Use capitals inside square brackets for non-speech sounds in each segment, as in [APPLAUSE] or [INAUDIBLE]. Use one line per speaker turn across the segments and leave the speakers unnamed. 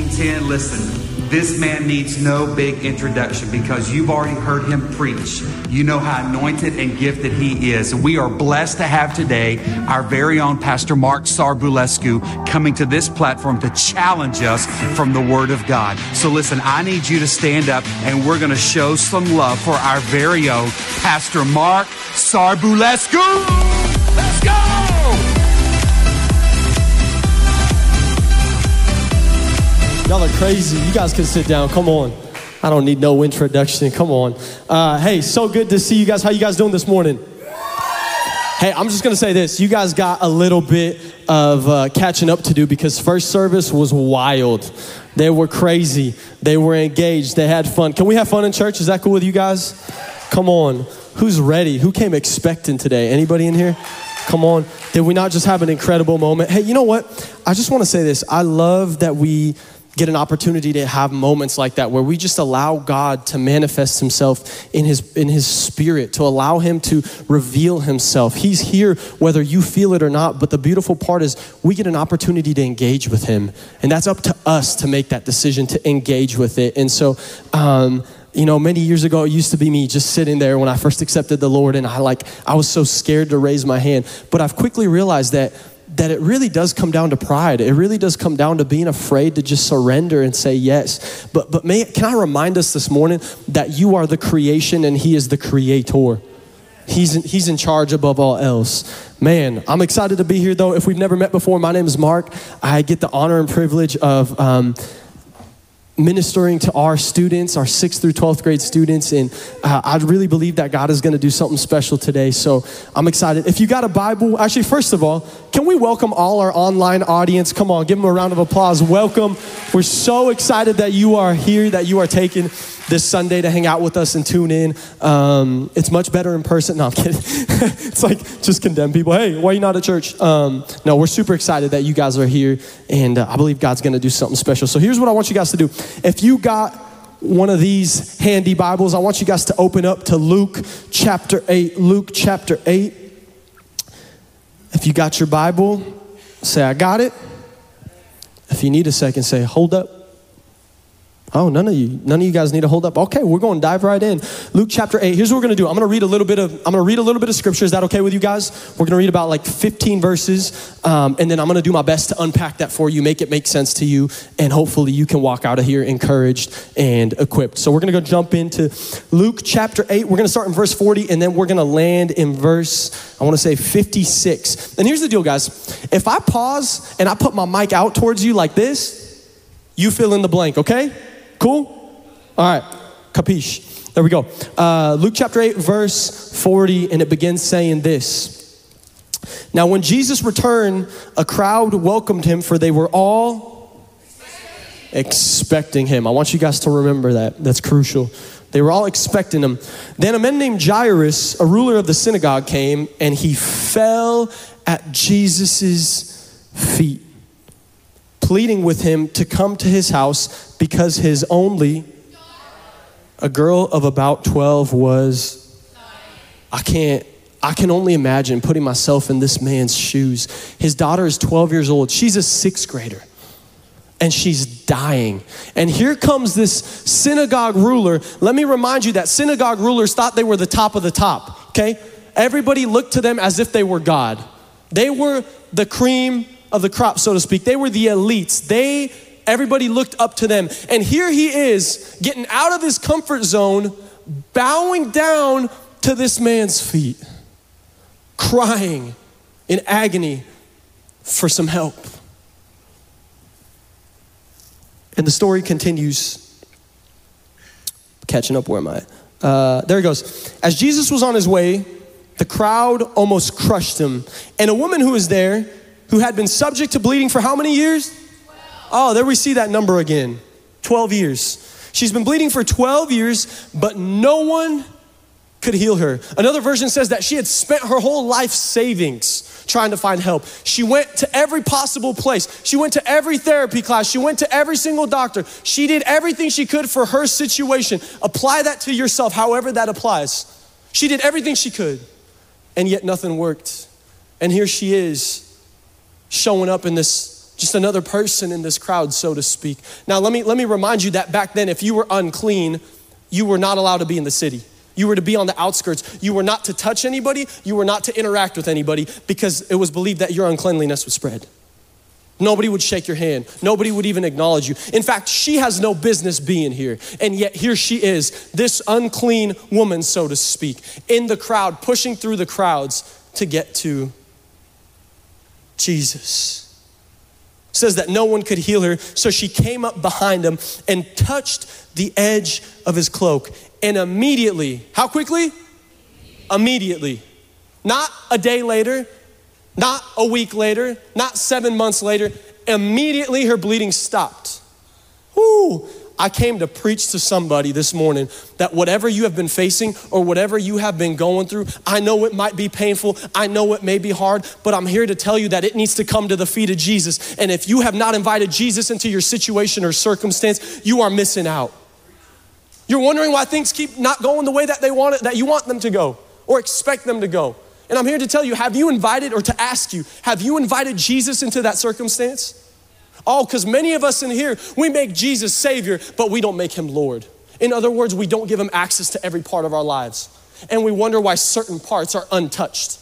Walking 10, listen, this man needs no big introduction because you've already heard him preach. You know how anointed and gifted he is. And We are blessed to have today our very own Pastor Mark Sarbulescu coming to this platform to challenge us from the Word of God. So listen, I need you to stand up and we're going to show some love for our very own Pastor Mark Sarbulescu.
Y'all are crazy. You guys can sit down. Come on. I don't need no introduction. Come on. Uh, hey, so good to see you guys. How you guys doing this morning? Hey, I'm just gonna say this. You guys got a little bit of uh, catching up to do because first service was wild. They were crazy. They were engaged. They had fun. Can we have fun in church? Is that cool with you guys? Come on. Who's ready? Who came expecting today? Anybody in here? Come on. Did we not just have an incredible moment? Hey, you know what? I just want to say this. I love that we get an opportunity to have moments like that where we just allow God to manifest himself in his in his spirit to allow him to reveal himself. He's here whether you feel it or not, but the beautiful part is we get an opportunity to engage with him. And that's up to us to make that decision to engage with it. And so um, you know many years ago it used to be me just sitting there when i first accepted the lord and i like i was so scared to raise my hand but i've quickly realized that that it really does come down to pride. It really does come down to being afraid to just surrender and say yes. But but may, can I remind us this morning that you are the creation and he is the creator. He's in, he's in charge above all else. Man, I'm excited to be here though. If we've never met before, my name is Mark. I get the honor and privilege of um, ministering to our students, our 6th through 12th grade students. And uh, I really believe that God is going to do something special today. So I'm excited. If you got a Bible, actually, first of all, can we welcome all our online audience? Come on, give them a round of applause. Welcome. We're so excited that you are here, that you are taking this Sunday to hang out with us and tune in. Um, it's much better in person. No, I'm kidding. [LAUGHS] it's like just condemn people. Hey, why are you not at church? Um, no, we're super excited that you guys are here, and uh, I believe God's going to do something special. So here's what I want you guys to do. If you got one of these handy Bibles, I want you guys to open up to Luke chapter 8. Luke chapter 8. If you got your Bible, say, I got it. If you need a second, say, hold up. Oh, none of you, none of you guys need to hold up. Okay, we're going to dive right in. Luke chapter 8. Here's what we're going to do. I'm going to read a little bit of I'm going to read a little bit of scripture. Is that okay with you guys? We're going to read about like 15 verses um, and then I'm going to do my best to unpack that for you, make it make sense to you, and hopefully you can walk out of here encouraged and equipped. So we're going to go jump into Luke chapter 8. We're going to start in verse 40 and then we're going to land in verse I want to say 56. And here's the deal guys. If I pause and I put my mic out towards you like this, you fill in the blank, okay? Cool? All right, capiche. There we go. Uh, Luke chapter 8, verse 40, and it begins saying this. Now, when Jesus returned, a crowd welcomed him, for they were all expecting him. I want you guys to remember that. That's crucial. They were all expecting him. Then a man named Jairus, a ruler of the synagogue, came and he fell at Jesus' feet pleading with him to come to his house because his only, a girl of about 12, was, I can't, I can only imagine putting myself in this man's shoes. His daughter is 12 years old. She's a sixth grader and she's dying. And here comes this synagogue ruler. Let me remind you that synagogue rulers thought they were the top of the top, okay? Everybody looked to them as if they were God. They were the cream of the crop, so to speak. They were the elites. They, everybody looked up to them. And here he is getting out of his comfort zone, bowing down to this man's feet, crying in agony for some help. And the story continues. Catching up, where am I? Uh, there he goes. As Jesus was on his way, the crowd almost crushed him. And a woman who was there who had been subject to bleeding for how many years? Oh, there we see that number again 12 years. She's been bleeding for 12 years, but no one could heal her. Another version says that she had spent her whole life savings trying to find help. She went to every possible place. She went to every therapy class. She went to every single doctor. She did everything she could for her situation. Apply that to yourself, however that applies. She did everything she could, and yet nothing worked. And here she is showing up in this Just another person in this crowd, so to speak. Now, let me, let me remind you that back then, if you were unclean, you were not allowed to be in the city. You were to be on the outskirts. You were not to touch anybody. You were not to interact with anybody because it was believed that your uncleanliness would spread. Nobody would shake your hand. Nobody would even acknowledge you. In fact, she has no business being here. And yet, here she is, this unclean woman, so to speak, in the crowd, pushing through the crowds to get to Jesus. says that no one could heal her, so she came up behind him and touched the edge of his cloak. And immediately, how quickly? Immediately. Not a day later, not a week later, not seven months later, immediately her bleeding stopped. Whoo! I came to preach to somebody this morning that whatever you have been facing or whatever you have been going through, I know it might be painful, I know it may be hard, but I'm here to tell you that it needs to come to the feet of Jesus. And if you have not invited Jesus into your situation or circumstance, you are missing out. You're wondering why things keep not going the way that they want it, that you want them to go or expect them to go. And I'm here to tell you have you invited, or to ask you, have you invited Jesus into that circumstance? Oh, because many of us in here, we make Jesus Savior, but we don't make Him Lord. In other words, we don't give Him access to every part of our lives. And we wonder why certain parts are untouched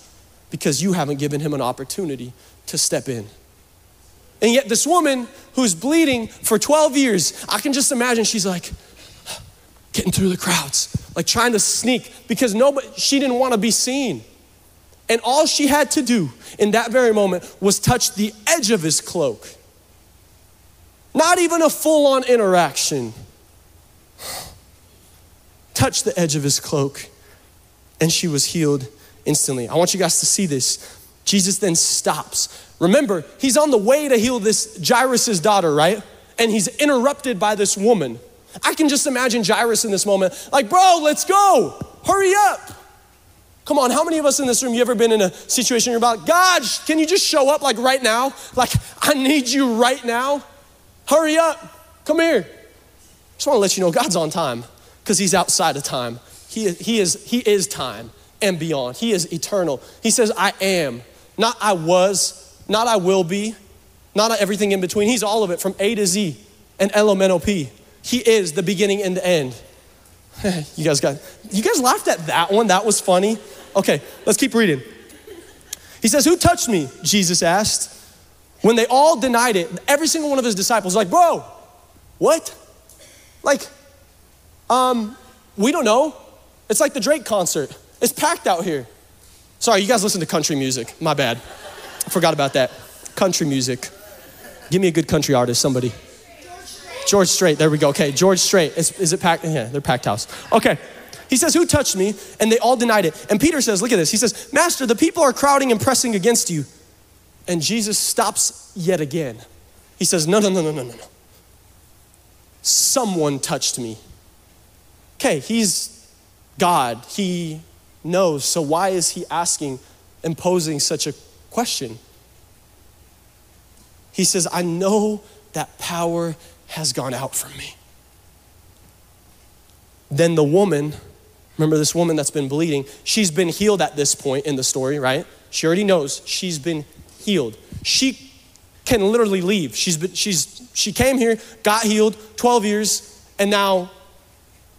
because you haven't given Him an opportunity to step in. And yet, this woman who's bleeding for 12 years, I can just imagine she's like, getting through the crowds, like trying to sneak because nobody, she didn't want to be seen. And all she had to do in that very moment was touch the edge of his cloak. Not even a full on interaction. Touch the edge of his cloak, and she was healed instantly. I want you guys to see this. Jesus then stops. Remember, he's on the way to heal this Jairus' daughter, right? And he's interrupted by this woman. I can just imagine Jairus in this moment, like, bro, let's go, hurry up. Come on, how many of us in this room, you ever been in a situation you're about, God, can you just show up like right now? Like, I need you right now. Hurry up, come here. Just want to let you know God's on time because He's outside of time. He, he, is, he is time and beyond. He is eternal. He says, I am, not I was, not I will be, not everything in between. He's all of it from A to Z and L-O-M-N-O-P. He is the beginning and the end. [LAUGHS] you guys got, you guys laughed at that one. That was funny. Okay, let's keep reading. He says, Who touched me? Jesus asked. When they all denied it, every single one of his disciples like, Bro, what? Like, um, we don't know. It's like the Drake concert. It's packed out here. Sorry, you guys listen to country music. My bad. I forgot about that. Country music. Give me a good country artist, somebody. George Strait. There we go. Okay, George Strait. Is, is it packed? Yeah, they're packed house. Okay. He says, Who touched me? And they all denied it. And Peter says, Look at this. He says, Master, the people are crowding and pressing against you. And Jesus stops yet again. He says, No, no, no, no, no, no, no. Someone touched me. Okay, he's God. He knows. So why is he asking and posing such a question? He says, I know that power has gone out from me. Then the woman Remember this woman that's been bleeding? She's been healed at this point in the story, right? She already knows she's been healed. She can literally leave. She's been, she's, she came here, got healed, 12 years, and now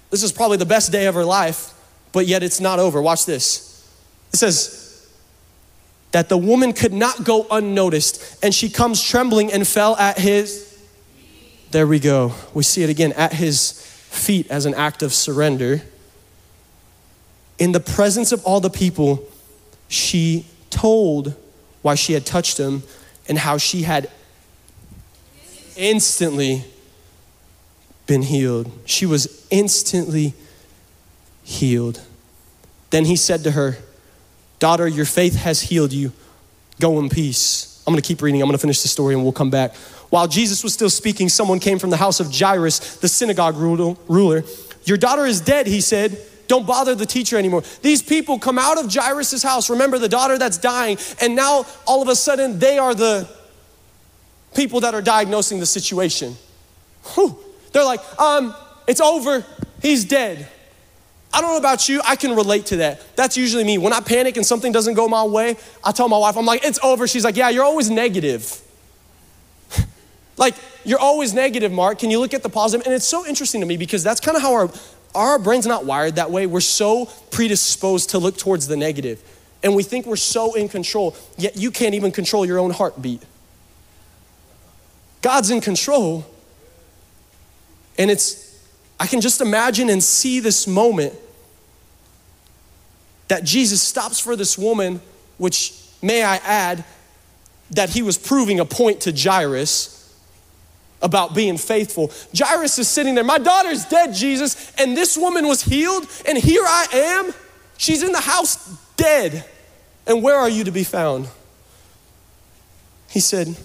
this is probably the best day of her life, but yet it's not over. Watch this. It says, that the woman could not go unnoticed, and she comes trembling and fell at his. There we go. We see it again at his feet as an act of surrender in the presence of all the people, she told why she had touched him and how she had instantly been healed. She was instantly healed. Then he said to her, Daughter, your faith has healed you. Go in peace. I'm going to keep reading. I'm going to finish the story and we'll come back. While Jesus was still speaking, someone came from the house of Jairus, the synagogue ruler. Your daughter is dead, he said. Don't bother the teacher anymore. These people come out of Jairus' house. Remember the daughter that's dying, and now all of a sudden they are the people that are diagnosing the situation. Whew. They're like, um, it's over. He's dead. I don't know about you, I can relate to that. That's usually me. When I panic and something doesn't go my way, I tell my wife, I'm like, it's over. She's like, yeah, you're always negative. [LAUGHS] Like, you're always negative, Mark. Can you look at the positive? And it's so interesting to me because that's kind of how our, our brain's not wired that way. We're so predisposed to look towards the negative. And we think we're so in control, yet you can't even control your own heartbeat. God's in control. And it's, I can just imagine and see this moment that Jesus stops for this woman, which, may I add, that he was proving a point to Jairus about being faithful. Jairus is sitting there, my daughter's dead, Jesus, and this woman was healed, and here I am. She's in the house dead. And where are you to be found? He said,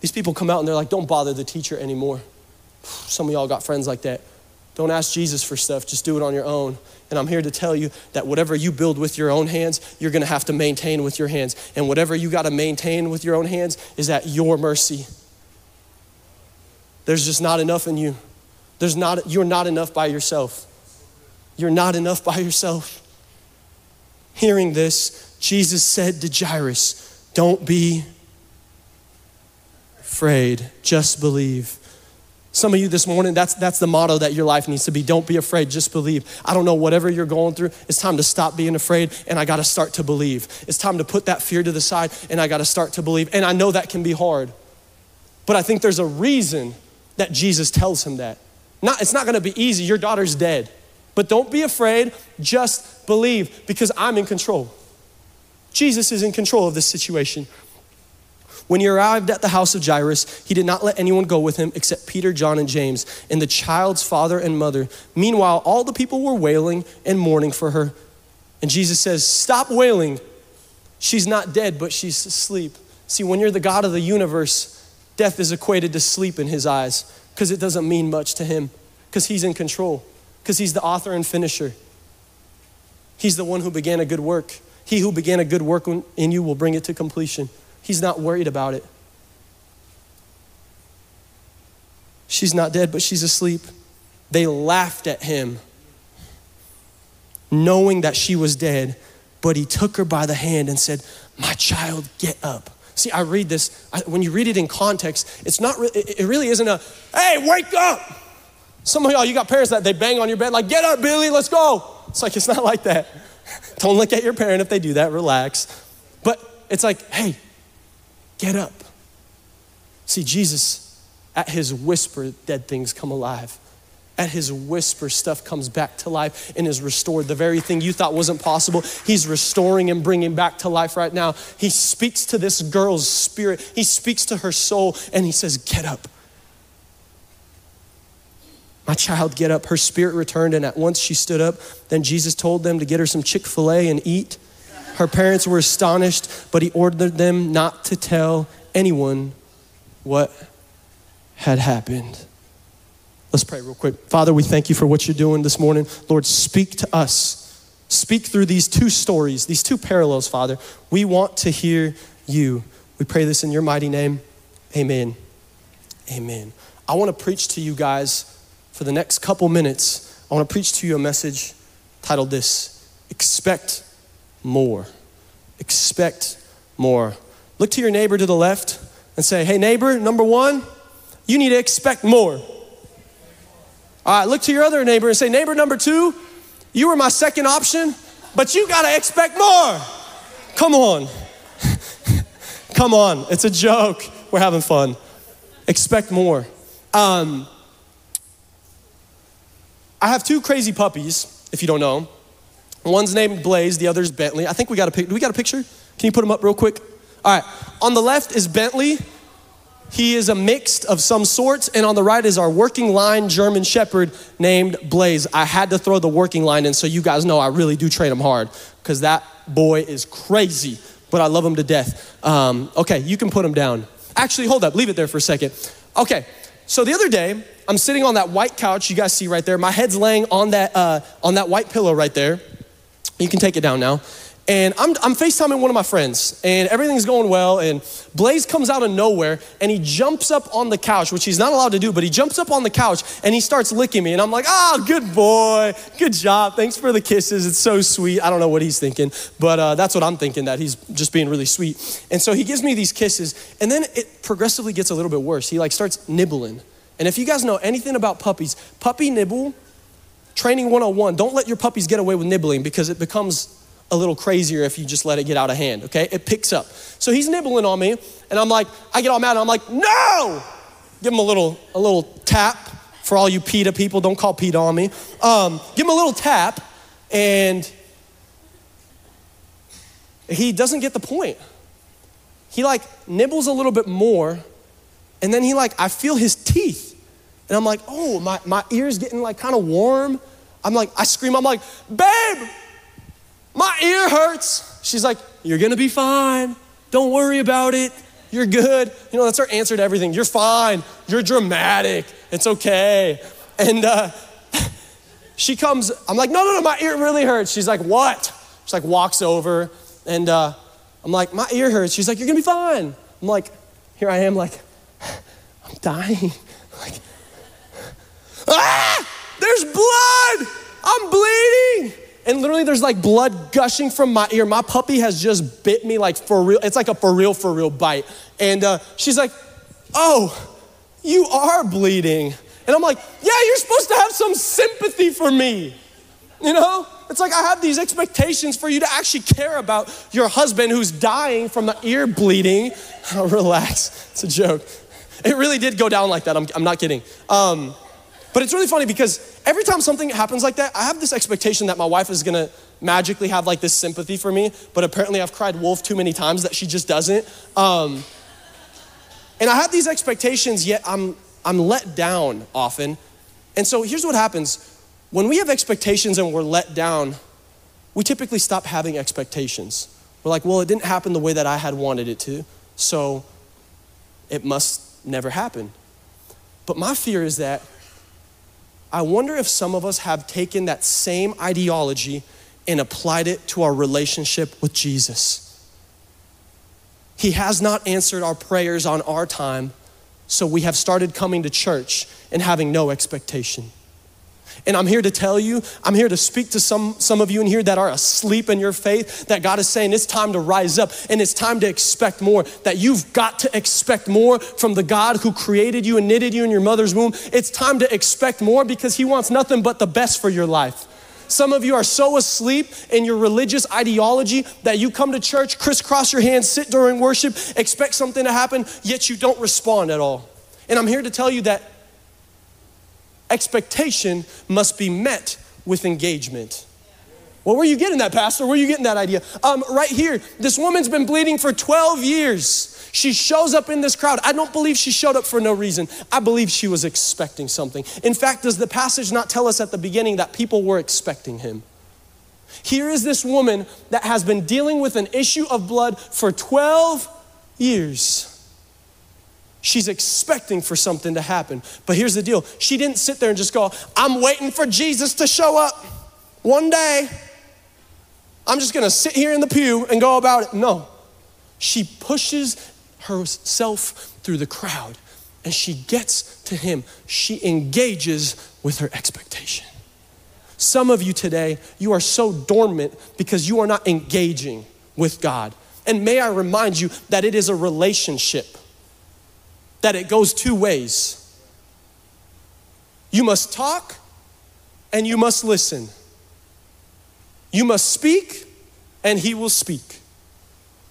These people come out and they're like, Don't bother the teacher anymore. Some of y'all got friends like that. Don't ask Jesus for stuff, just do it on your own. And I'm here to tell you that whatever you build with your own hands, you're gonna have to maintain with your hands. And whatever you gotta maintain with your own hands is at your mercy. There's just not enough in you. There's not, you're not enough by yourself. You're not enough by yourself. Hearing this, Jesus said to Jairus, Don't be afraid, just believe. Some of you this morning, that's, that's the motto that your life needs to be. Don't be afraid, just believe. I don't know, whatever you're going through, it's time to stop being afraid and I gotta start to believe. It's time to put that fear to the side and I gotta start to believe. And I know that can be hard, but I think there's a reason that Jesus tells him that. Not, it's not gonna be easy, your daughter's dead. But don't be afraid, just believe because I'm in control. Jesus is in control of this situation. When he arrived at the house of Jairus, he did not let anyone go with him except Peter, John, and James, and the child's father and mother. Meanwhile, all the people were wailing and mourning for her. And Jesus says, Stop wailing. She's not dead, but she's asleep. See, when you're the God of the universe, death is equated to sleep in his eyes because it doesn't mean much to him because he's in control, because he's the author and finisher. He's the one who began a good work. He who began a good work in you will bring it to completion. He's not worried about it. She's not dead, but she's asleep. They laughed at him, knowing that she was dead, but he took her by the hand and said, My child, get up. See, I read this, I, when you read it in context, it's not, re- it, it really isn't a, hey, wake up. Some of y'all, you got parents that they bang on your bed, like, get up, Billy, let's go. It's like, it's not like that. [LAUGHS] Don't look at your parent if they do that, relax. But it's like, hey, Get up. See, Jesus, at his whisper, dead things come alive. At his whisper, stuff comes back to life and is restored. The very thing you thought wasn't possible, he's restoring and bringing back to life right now. He speaks to this girl's spirit, he speaks to her soul, and he says, Get up. My child, get up. Her spirit returned, and at once she stood up. Then Jesus told them to get her some Chick fil A and eat. Her parents were astonished, but he ordered them not to tell anyone what had happened. Let's pray real quick. Father, we thank you for what you're doing this morning. Lord, speak to us. Speak through these two stories, these two parallels, Father. We want to hear you. We pray this in your mighty name. Amen. Amen. I want to preach to you guys for the next couple minutes. I want to preach to you a message titled this Expect more. Expect more. Look to your neighbor to the left and say, hey, neighbor, number one, you need to expect more. All right, look to your other neighbor and say, neighbor number two, you were my second option, but you got to expect more. Come on. [LAUGHS] Come on. It's a joke. We're having fun. Expect more. Um, I have two crazy puppies, if you don't know. One's named Blaze, the other's Bentley. I think we got a pic. Do we got a picture? Can you put them up real quick? All right. On the left is Bentley. He is a mixed of some sorts, and on the right is our working line German Shepherd named Blaze. I had to throw the working line in so you guys know I really do train him hard because that boy is crazy, but I love him to death. Um, okay, you can put him down. Actually, hold up, leave it there for a second. Okay, so the other day, I'm sitting on that white couch you guys see right there. My head's laying on that, uh, on that white pillow right there. You can take it down now. And I'm, I'm FaceTiming one of my friends, and everything's going well. And Blaze comes out of nowhere, and he jumps up on the couch, which he's not allowed to do, but he jumps up on the couch and he starts licking me. And I'm like, oh, good boy, good job, thanks for the kisses. It's so sweet. I don't know what he's thinking, but uh, that's what I'm thinking, that he's just being really sweet. And so he gives me these kisses, and then it progressively gets a little bit worse. He like starts nibbling. And if you guys know anything about puppies, puppy nibble, training 101, don't let your puppies get away with nibbling because it becomes a little crazier if you just let it get out of hand, okay? It picks up. So he's nibbling on me, and I'm like, I get all mad, and I'm like, no! Give him a little, a little tap for all you PETA people. Don't call PETA on me. Um, give him a little tap, and he doesn't get the point. He like nibbles a little bit more, and then he like, I feel his teeth. And I'm like, oh, my, my ear's getting like kind of warm. I'm like, I scream, I'm like, babe, my ear hurts. She's like, You're gonna be fine. Don't worry about it. You're good. You know, that's her answer to everything. You're fine. You're dramatic. It's okay. And uh, [LAUGHS] she comes, I'm like, No, no, no, my ear really hurts. She's like, What? She's like, walks over. And uh, I'm like, My ear hurts. She's like, You're gonna be fine. I'm like, Here I am, like, [LAUGHS] I'm dying. [LAUGHS] Like, ah, there's blood. I'm bleeding and literally there's like blood gushing from my ear. My puppy has just bit me like for real. It's like a for real, for real bite. And uh, she's like, oh, you are bleeding. And I'm like, yeah, you're supposed to have some sympathy for me. You know? It's like I have these expectations for you to actually care about your husband who's dying from the ear bleeding. [LAUGHS] Relax. It's a joke. It really did go down like that. I'm, I'm not kidding. Um, but it's really funny because every time something happens like that, I have this expectation that my wife is gonna magically have like this sympathy for me, but apparently I've cried wolf too many times that she just doesn't. Um, and I have these expectations, yet I'm, I'm let down often. And so here's what happens when we have expectations and we're let down, we typically stop having expectations. We're like, well, it didn't happen the way that I had wanted it to, so it must never happen. But my fear is that I wonder if some of us have taken that same ideology and applied it to our relationship with Jesus. He has not answered our prayers on our time, so we have started coming to church and having no expectation. And I'm here to tell you, I'm here to speak to some, some of you in here that are asleep in your faith, that God is saying it's time to rise up and it's time to expect more, that you've got to expect more from the God who created you and knitted you in your mother's womb. It's time to expect more because He wants nothing but the best for your life. Some of you are so asleep in your religious ideology that you come to church, crisscross your hands, sit during worship, expect something to happen, yet you don't respond at all. And I'm here to tell you that expectation must be met with engagement. Well, where are you getting that, Pastor? Where are you getting that idea? Um, right here, this woman's been bleeding for 12 years. She shows up in this crowd. I don't believe she showed up for no reason. I believe she was expecting something. In fact, does the passage not tell us at the beginning that people were expecting him? Here is this woman that has been dealing with an issue of blood for 12 years. She's expecting for something to happen. But here's the deal she didn't sit there and just go, I'm waiting for Jesus to show up one day. I'm just gonna sit here in the pew and go about it. No. She pushes herself through the crowd and she gets to him. She engages with her expectation. Some of you today, you are so dormant because you are not engaging with God. And may I remind you that it is a relationship that it goes two ways. You must talk and you must listen. You must speak and he will speak.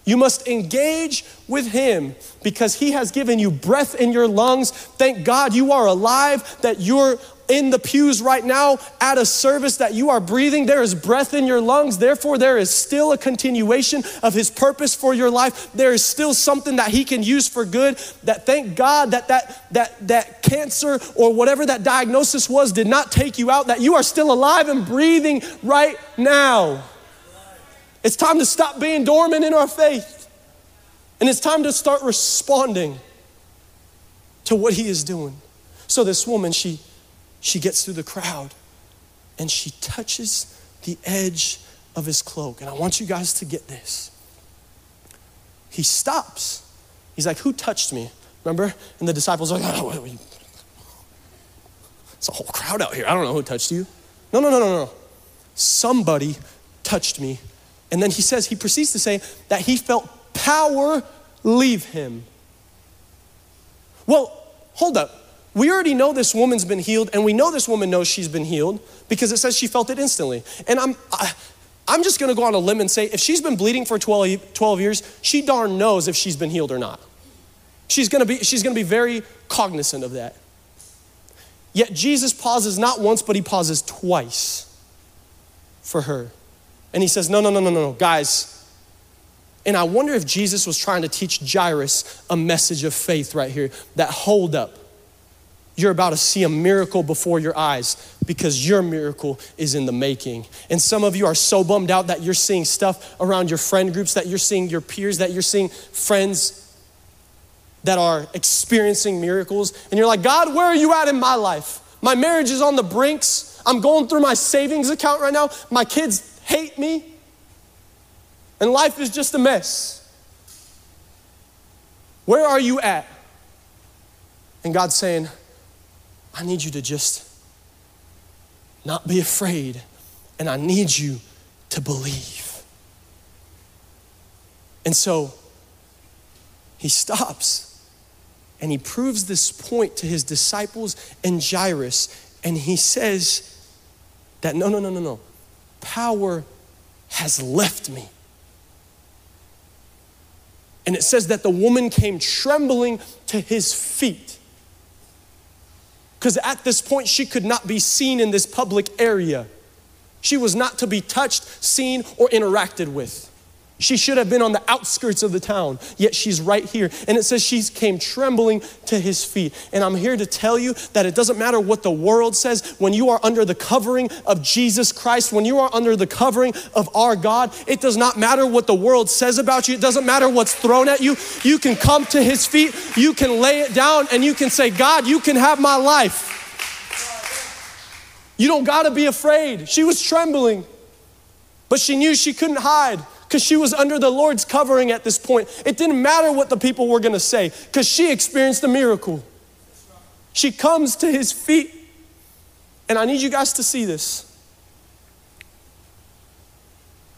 You must engage with him because he has given you breath in your lungs. Thank God you are alive, that you're in the pews right now at a service that you are breathing. There is breath in your lungs. Therefore, there is still a continuation of His purpose for your life. There is still something that He can use for good. That thank God that that, that, that cancer or whatever that diagnosis was did not take you out, that you are still alive and breathing right now. It's time to stop being dormant in our faith. And it's time to start responding to what He is doing. So, this woman, she she gets through the crowd and she touches the edge of his cloak. And I want you guys to get this. He stops. He's like, Who touched me? Remember? And the disciples are like, oh, It's a whole crowd out here. I don't know who touched you. No, no, no, no, no. Somebody touched me. And then he says, he proceeds to say that he felt power leave him. Well, hold up. We already know this woman's been healed, and we know this woman knows she's been healed because it says she felt it instantly. And I'm, I, I'm just gonna go on a limb and say if she's been bleeding for 12, 12 years, she darn knows if she's been healed or not. She's gonna be, she's gonna be very cognizant of that. Yet Jesus pauses not once, but he pauses twice for her. And he says, No, no, no, no, no, guys. And I wonder if Jesus was trying to teach Jairus a message of faith right here that hold up you're about to see a miracle before your eyes because your miracle is in the making. And some of you are so bummed out that you're seeing stuff around your friend groups, that you're seeing your peers, that you're seeing friends that are experiencing miracles. And you're like, God, where are you at in my life? My marriage is on the brinks. I'm going through my savings account right now. My kids hate me. And life is just a mess. Where are you at? And God's saying, I need you to just not be afraid, and I need you to believe. And so he stops and he proves this point to his disciples and Jairus, and he says that no, no, no, no, no. Power has left me. And it says that the woman came trembling to his feet because at this point she could not be seen in this public area. She was not to be touched, seen, or interacted with. She should have been on the outskirts of the town, yet she's right here. And it says she came trembling to his feet. And I'm here to tell you that it doesn't matter what the world says, when you are under the covering of Jesus Christ, when you are under the covering of our God, it does not matter what the world says about you, it doesn't matter what's thrown at you. You can come to his feet, you can lay it down, and you can say, God, you can have my life. You don't gotta be afraid. She was trembling, but she knew she couldn't hide because she was under the Lord's covering at this point. It didn't matter what the people were going to say because she experienced a miracle. She comes to his feet. And I need you guys to see this.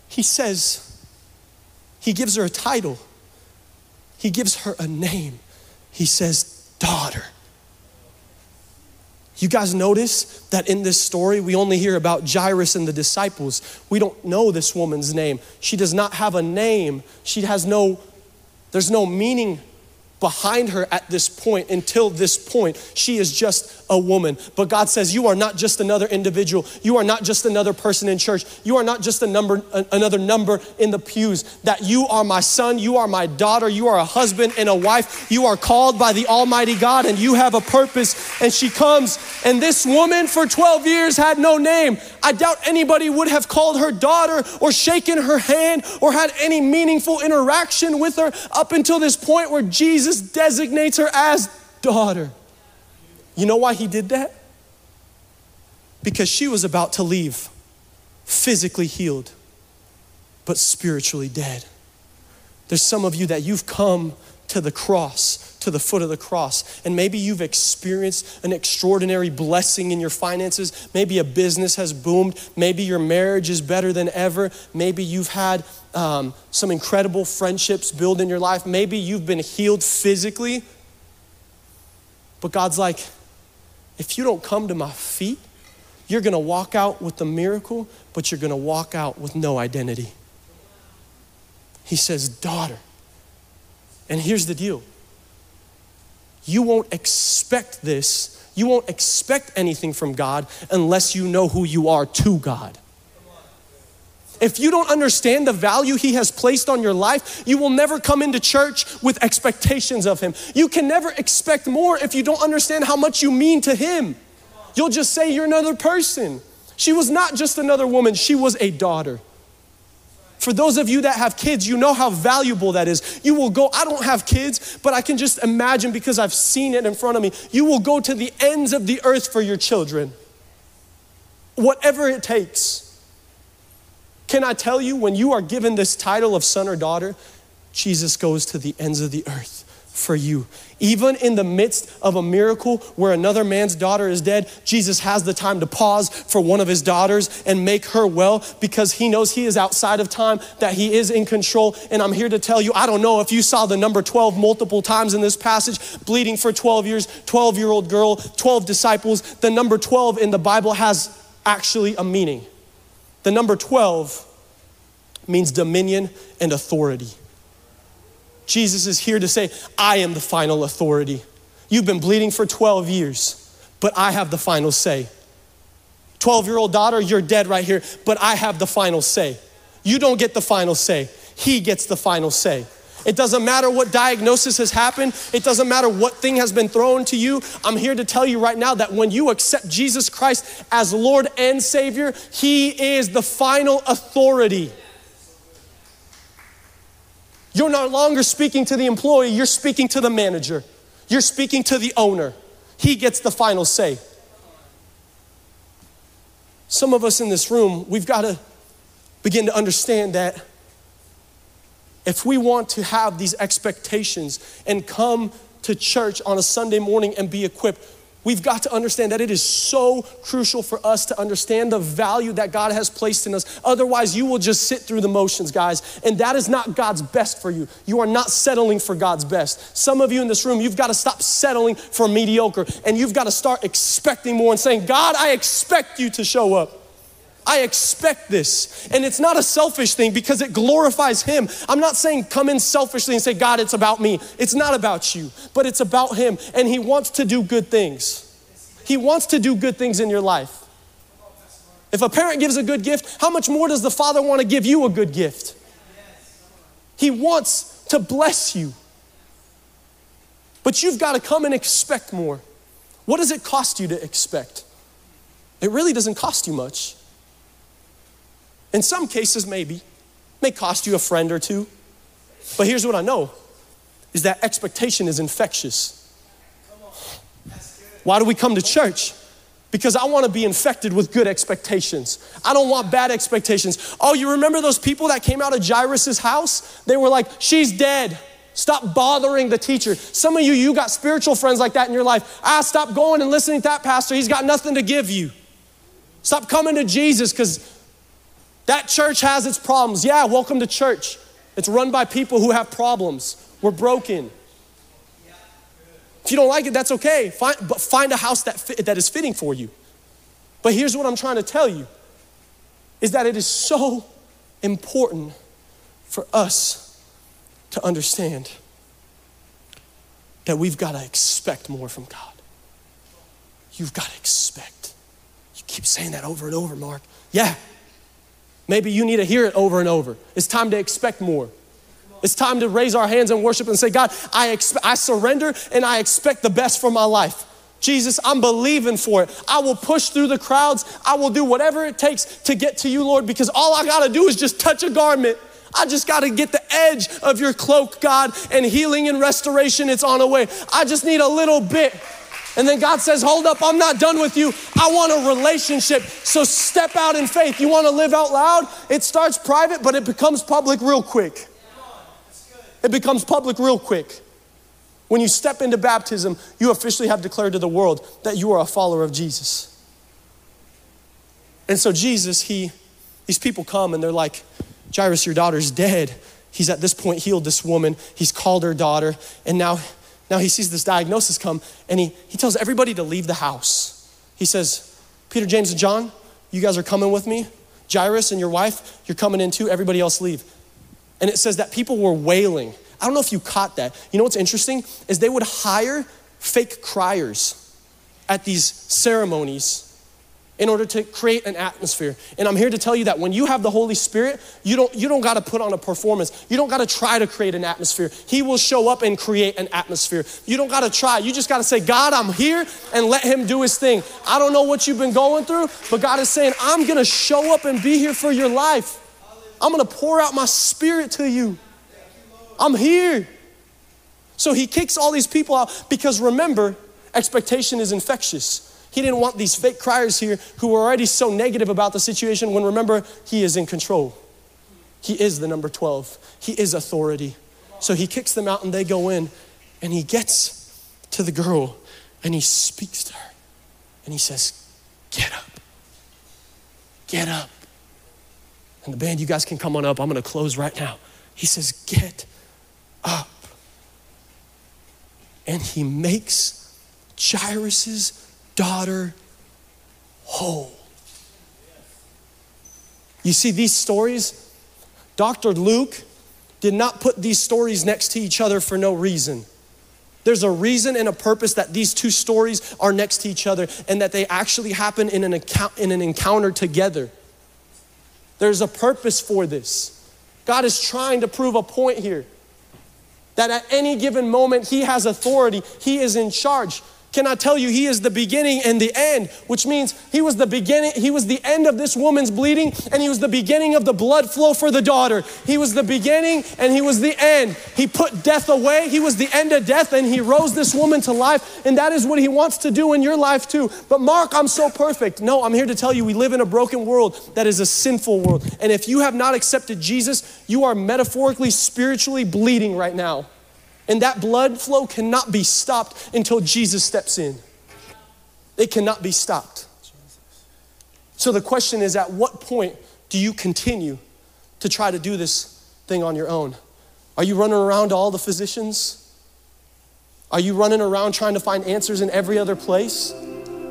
He says, he gives her a title, he gives her a name. He says, daughter. You guys notice that in this story, we only hear about Jairus and the disciples. We don't know this woman's name. She does not have a name. She has no, there's no meaning behind her at this point until this point. She is just a woman. But God says, You are not just another individual. You are not just another person in church. You are not just a number, another number in the pews. That you are my son, you are my daughter, you are a husband and a wife. You are called by the Almighty God and you have a purpose. And she comes, and this woman for 12 years had no name. I doubt anybody would have called her daughter or shaken her hand or had any meaningful interaction with her up until this point where Jesus designates her as daughter. You know why he did that? Because she was about to leave physically healed, but spiritually dead. There's some of you that you've come to the cross, to the foot of the cross, and maybe you've experienced an extraordinary blessing in your finances. Maybe a business has boomed. Maybe your marriage is better than ever. Maybe you've had um, some incredible friendships build in your life. Maybe you've been healed physically. But God's like, if you don't come to my feet, you're gonna walk out with the miracle, but you're gonna walk out with no identity. He says, Daughter. And here's the deal you won't expect this, you won't expect anything from God unless you know who you are to God. If you don't understand the value He has placed on your life, you will never come into church with expectations of Him. You can never expect more if you don't understand how much you mean to Him. You'll just say you're another person. She was not just another woman, she was a daughter. For those of you that have kids, you know how valuable that is. You will go, I don't have kids, but I can just imagine because I've seen it in front of me. You will go to the ends of the earth for your children, whatever it takes. Can I tell you, when you are given this title of son or daughter, Jesus goes to the ends of the earth for you. Even in the midst of a miracle where another man's daughter is dead, Jesus has the time to pause for one of his daughters and make her well because he knows he is outside of time, that he is in control. And I'm here to tell you I don't know if you saw the number 12 multiple times in this passage, bleeding for 12 years, 12 year old girl, 12 disciples. The number 12 in the Bible has actually a meaning. The number 12 means dominion and authority. Jesus is here to say, I am the final authority. You've been bleeding for 12 years, but I have the final say. 12 year old daughter, you're dead right here, but I have the final say. You don't get the final say, He gets the final say. It doesn't matter what diagnosis has happened. It doesn't matter what thing has been thrown to you. I'm here to tell you right now that when you accept Jesus Christ as Lord and Savior, He is the final authority. You're no longer speaking to the employee, you're speaking to the manager, you're speaking to the owner. He gets the final say. Some of us in this room, we've got to begin to understand that if we want to have these expectations and come to church on a Sunday morning and be equipped, We've got to understand that it is so crucial for us to understand the value that God has placed in us. Otherwise, you will just sit through the motions, guys. And that is not God's best for you. You are not settling for God's best. Some of you in this room, you've got to stop settling for mediocre and you've got to start expecting more and saying, God, I expect you to show up. I expect this. And it's not a selfish thing because it glorifies Him. I'm not saying come in selfishly and say, God, it's about me. It's not about you, but it's about Him. And He wants to do good things. He wants to do good things in your life. If a parent gives a good gift, how much more does the Father want to give you a good gift? He wants to bless you. But you've got to come and expect more. What does it cost you to expect? It really doesn't cost you much. In some cases, maybe. May cost you a friend or two. But here's what I know is that expectation is infectious. Why do we come to church? Because I want to be infected with good expectations. I don't want bad expectations. Oh, you remember those people that came out of Jairus' house? They were like, she's dead. Stop bothering the teacher. Some of you, you got spiritual friends like that in your life. Ah, stop going and listening to that pastor. He's got nothing to give you. Stop coming to Jesus because that church has its problems. Yeah, welcome to church. It's run by people who have problems. We're broken. If you don't like it, that's okay. Find, but find a house that, fit, that is fitting for you. But here's what I'm trying to tell you is that it is so important for us to understand that we've got to expect more from God. You've got to expect. You keep saying that over and over, Mark. Yeah, Maybe you need to hear it over and over. It's time to expect more. It's time to raise our hands and worship and say, God, I, expect, I surrender and I expect the best for my life. Jesus, I'm believing for it. I will push through the crowds. I will do whatever it takes to get to you, Lord, because all I got to do is just touch a garment. I just got to get the edge of your cloak, God, and healing and restoration, it's on the way. I just need a little bit. And then God says, Hold up, I'm not done with you. I want a relationship. So step out in faith. You want to live out loud? It starts private, but it becomes public real quick. It becomes public real quick. When you step into baptism, you officially have declared to the world that you are a follower of Jesus. And so, Jesus, he, these people come and they're like, Jairus, your daughter's dead. He's at this point healed this woman. He's called her daughter, and now now he sees this diagnosis come and he, he tells everybody to leave the house. He says, Peter, James, and John, you guys are coming with me. Jairus and your wife, you're coming in too. Everybody else leave. And it says that people were wailing. I don't know if you caught that. You know what's interesting? Is they would hire fake criers at these ceremonies in order to create an atmosphere. And I'm here to tell you that when you have the Holy Spirit, you don't, you don't got to put on a performance. You don't got to try to create an atmosphere. He will show up and create an atmosphere. You don't got to try. You just got to say, God, I'm here and let Him do His thing. I don't know what you've been going through, but God is saying, I'm going to show up and be here for your life. I'm going to pour out my spirit to you. I'm here. So He kicks all these people out because remember, expectation is infectious. He didn't want these fake criers here who were already so negative about the situation when remember, he is in control. He is the number 12, he is authority. So he kicks them out and they go in and he gets to the girl and he speaks to her and he says, Get up. Get up. And the band, you guys can come on up. I'm going to close right now. He says, Get up. And he makes Jairus' daughter whole. You see, these stories, Dr. Luke did not put these stories next to each other for no reason. There's a reason and a purpose that these two stories are next to each other and that they actually happen in an, account, in an encounter together. There's a purpose for this. God is trying to prove a point here that at any given moment, He has authority, He is in charge. Can I tell you, he is the beginning and the end, which means he was the beginning, he was the end of this woman's bleeding, and he was the beginning of the blood flow for the daughter. He was the beginning and he was the end. He put death away, he was the end of death, and he rose this woman to life, and that is what he wants to do in your life too. But Mark, I'm so perfect. No, I'm here to tell you, we live in a broken world that is a sinful world. And if you have not accepted Jesus, you are metaphorically, spiritually bleeding right now. And that blood flow cannot be stopped until Jesus steps in. It cannot be stopped. So the question is at what point do you continue to try to do this thing on your own? Are you running around to all the physicians? Are you running around trying to find answers in every other place?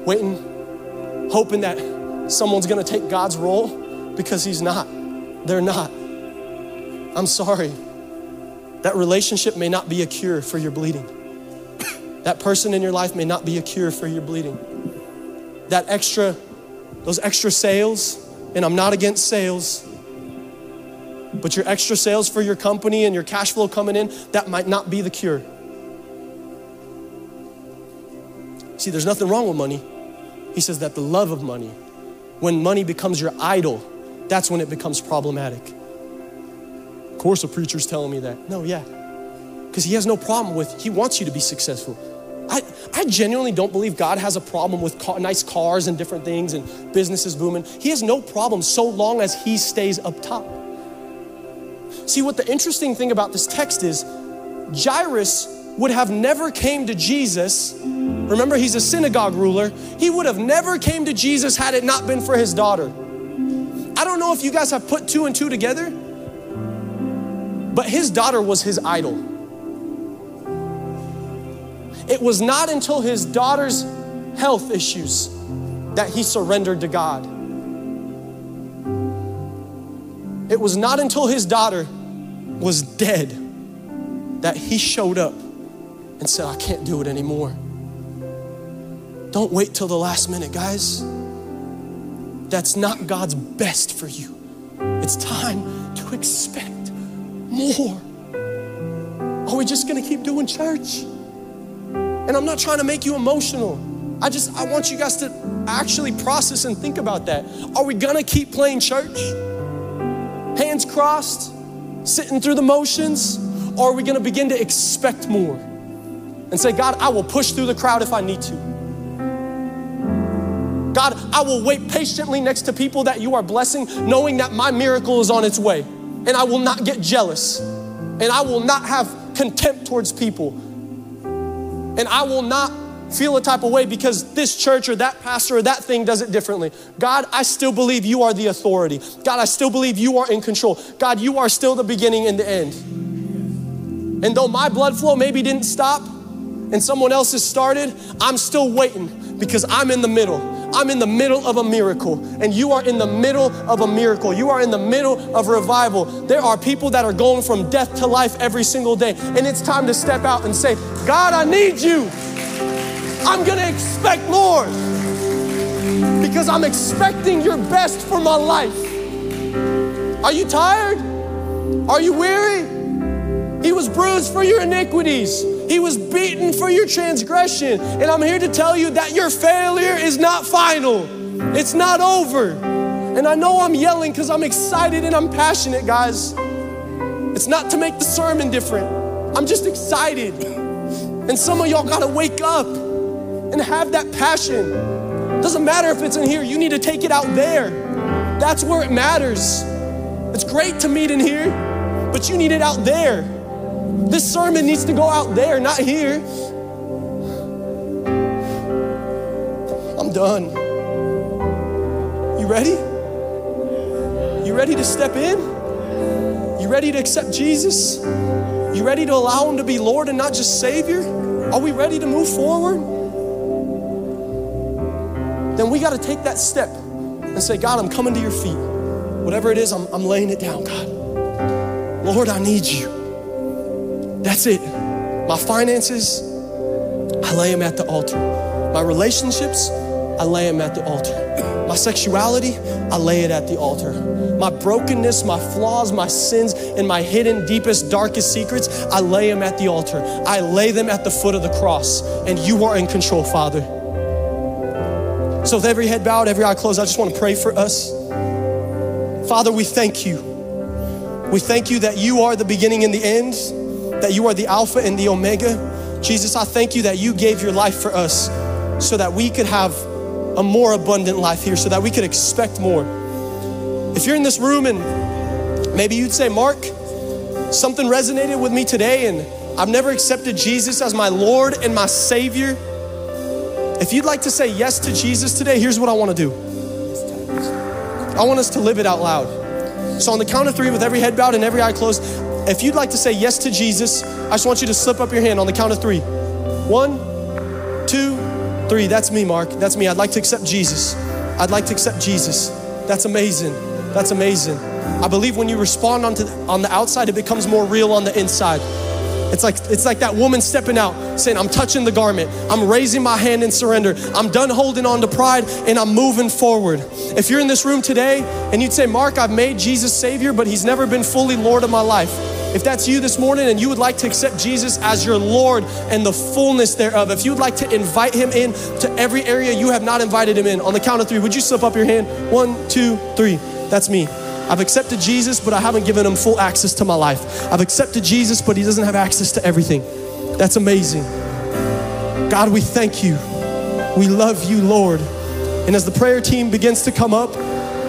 Waiting, hoping that someone's gonna take God's role? Because He's not. They're not. I'm sorry. That relationship may not be a cure for your bleeding. That person in your life may not be a cure for your bleeding. That extra, those extra sales, and I'm not against sales, but your extra sales for your company and your cash flow coming in, that might not be the cure. See, there's nothing wrong with money. He says that the love of money, when money becomes your idol, that's when it becomes problematic. Course, a preacher's telling me that. No, yeah. Because he has no problem with, he wants you to be successful. I, I genuinely don't believe God has a problem with nice cars and different things and businesses booming. He has no problem so long as he stays up top. See, what the interesting thing about this text is Jairus would have never came to Jesus. Remember, he's a synagogue ruler. He would have never came to Jesus had it not been for his daughter. I don't know if you guys have put two and two together, but his daughter was his idol. It was not until his daughter's health issues that he surrendered to God. It was not until his daughter was dead that he showed up and said, I can't do it anymore. Don't wait till the last minute, guys. That's not God's best for you. It's time to expect more. Are we just gonna keep doing church? And I'm not trying to make you emotional. I just I want you guys to actually process and think about that. Are we gonna keep playing church? Hands crossed, sitting through the motions, or are we gonna begin to expect more? And say, God, I will push through the crowd if I need to. God, I will wait patiently next to people that you are blessing, knowing that my miracle is on its way and I will not get jealous, and I will not have contempt towards people, and I will not feel a type of way because this church or that pastor or that thing does it differently. God, I still believe you are the authority. God, I still believe you are in control. God, you are still the beginning and the end. And though my blood flow maybe didn't stop and someone else has started, I'm still waiting because I'm in the middle. I'm in the middle of a miracle, and you are in the middle of a miracle. You are in the middle of revival. There are people that are going from death to life every single day, and it's time to step out and say, God, I need you. I'm gonna expect more because I'm expecting your best for my life. Are you tired? Are you weary? He was bruised for your iniquities. He was beaten for your transgression. And I'm here to tell you that your failure is not final, it's not over. And I know I'm yelling because I'm excited and I'm passionate, guys. It's not to make the sermon different, I'm just excited. And some of y'all gotta wake up and have that passion Doesn't matter if it's in here, you need to take it out there. That's where it matters. It's great to meet in here, but you need it out there. This sermon needs to go out there, not here. I'm done. You ready? You ready to step in? You ready to accept Jesus? You ready to allow Him to be Lord and not just Savior? Are we ready to move forward? Then we got to take that step and say, God, I'm coming to your feet. Whatever it is, I'm, I'm laying it down, God. Lord, I need you. That's it. My finances, I lay them at the altar. My relationships, I lay them at the altar. My sexuality, I lay it at the altar. My brokenness, my flaws, my sins, and my hidden, deepest, darkest secrets, I lay them at the altar. I lay them at the foot of the cross, and you are in control, Father. So, with every head bowed, every eye closed, I just want to pray for us. Father, we thank you. We thank you that you are the beginning and the end, that you are the Alpha and the Omega. Jesus, I thank you that you gave your life for us so that we could have a more abundant life here, so that we could expect more. If you're in this room and maybe you'd say, Mark, something resonated with me today and I've never accepted Jesus as my Lord and my Savior. If you'd like to say yes to Jesus today, here's what I want to do. I want us to live it out loud. So, on the count of three, with every head bowed and every eye closed, if you'd like to say yes to Jesus, I just want you to slip up your hand on the count of three. One, two, three. That's me, Mark. That's me. I'd like to accept Jesus. I'd like to accept Jesus. That's amazing. That's amazing. I believe when you respond on, the, on the outside, it becomes more real on the inside. It's like, it's like that woman stepping out saying, I'm touching the garment. I'm raising my hand in surrender. I'm done holding on to pride and I'm moving forward. If you're in this room today and you'd say, Mark, I've made Jesus Savior, but He's never been fully Lord of my life. If that's you this morning and you would like to accept Jesus as your Lord and the fullness thereof, if you would like to invite Him in to every area you have not invited Him in, on the count of three, would you slip up your hand? One, two, three. That's me. I've accepted Jesus, but I haven't given him full access to my life. I've accepted Jesus, but he doesn't have access to everything. That's amazing. God, we thank you. We love you, Lord. And as the prayer team begins to come up,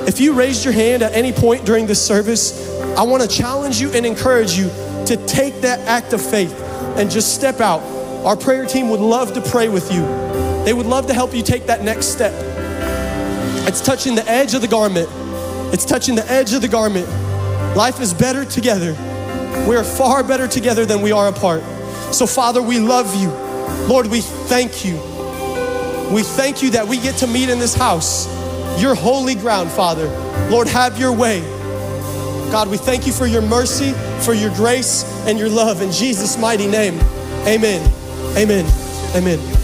if you raised your hand at any point during this service, I want to challenge you and encourage you to take that act of faith and just step out. Our prayer team would love to pray with you. They would love to help you take that next step. It's touching the edge of the garment. It's touching the edge of the garment. Life is better together. We are far better together than we are apart. So, Father, we love you. Lord, we thank you. We thank you that we get to meet in this house, your holy ground, Father. Lord, have your way. God, we thank you for your mercy, for your grace, and your love. In Jesus' mighty name, amen. Amen. Amen.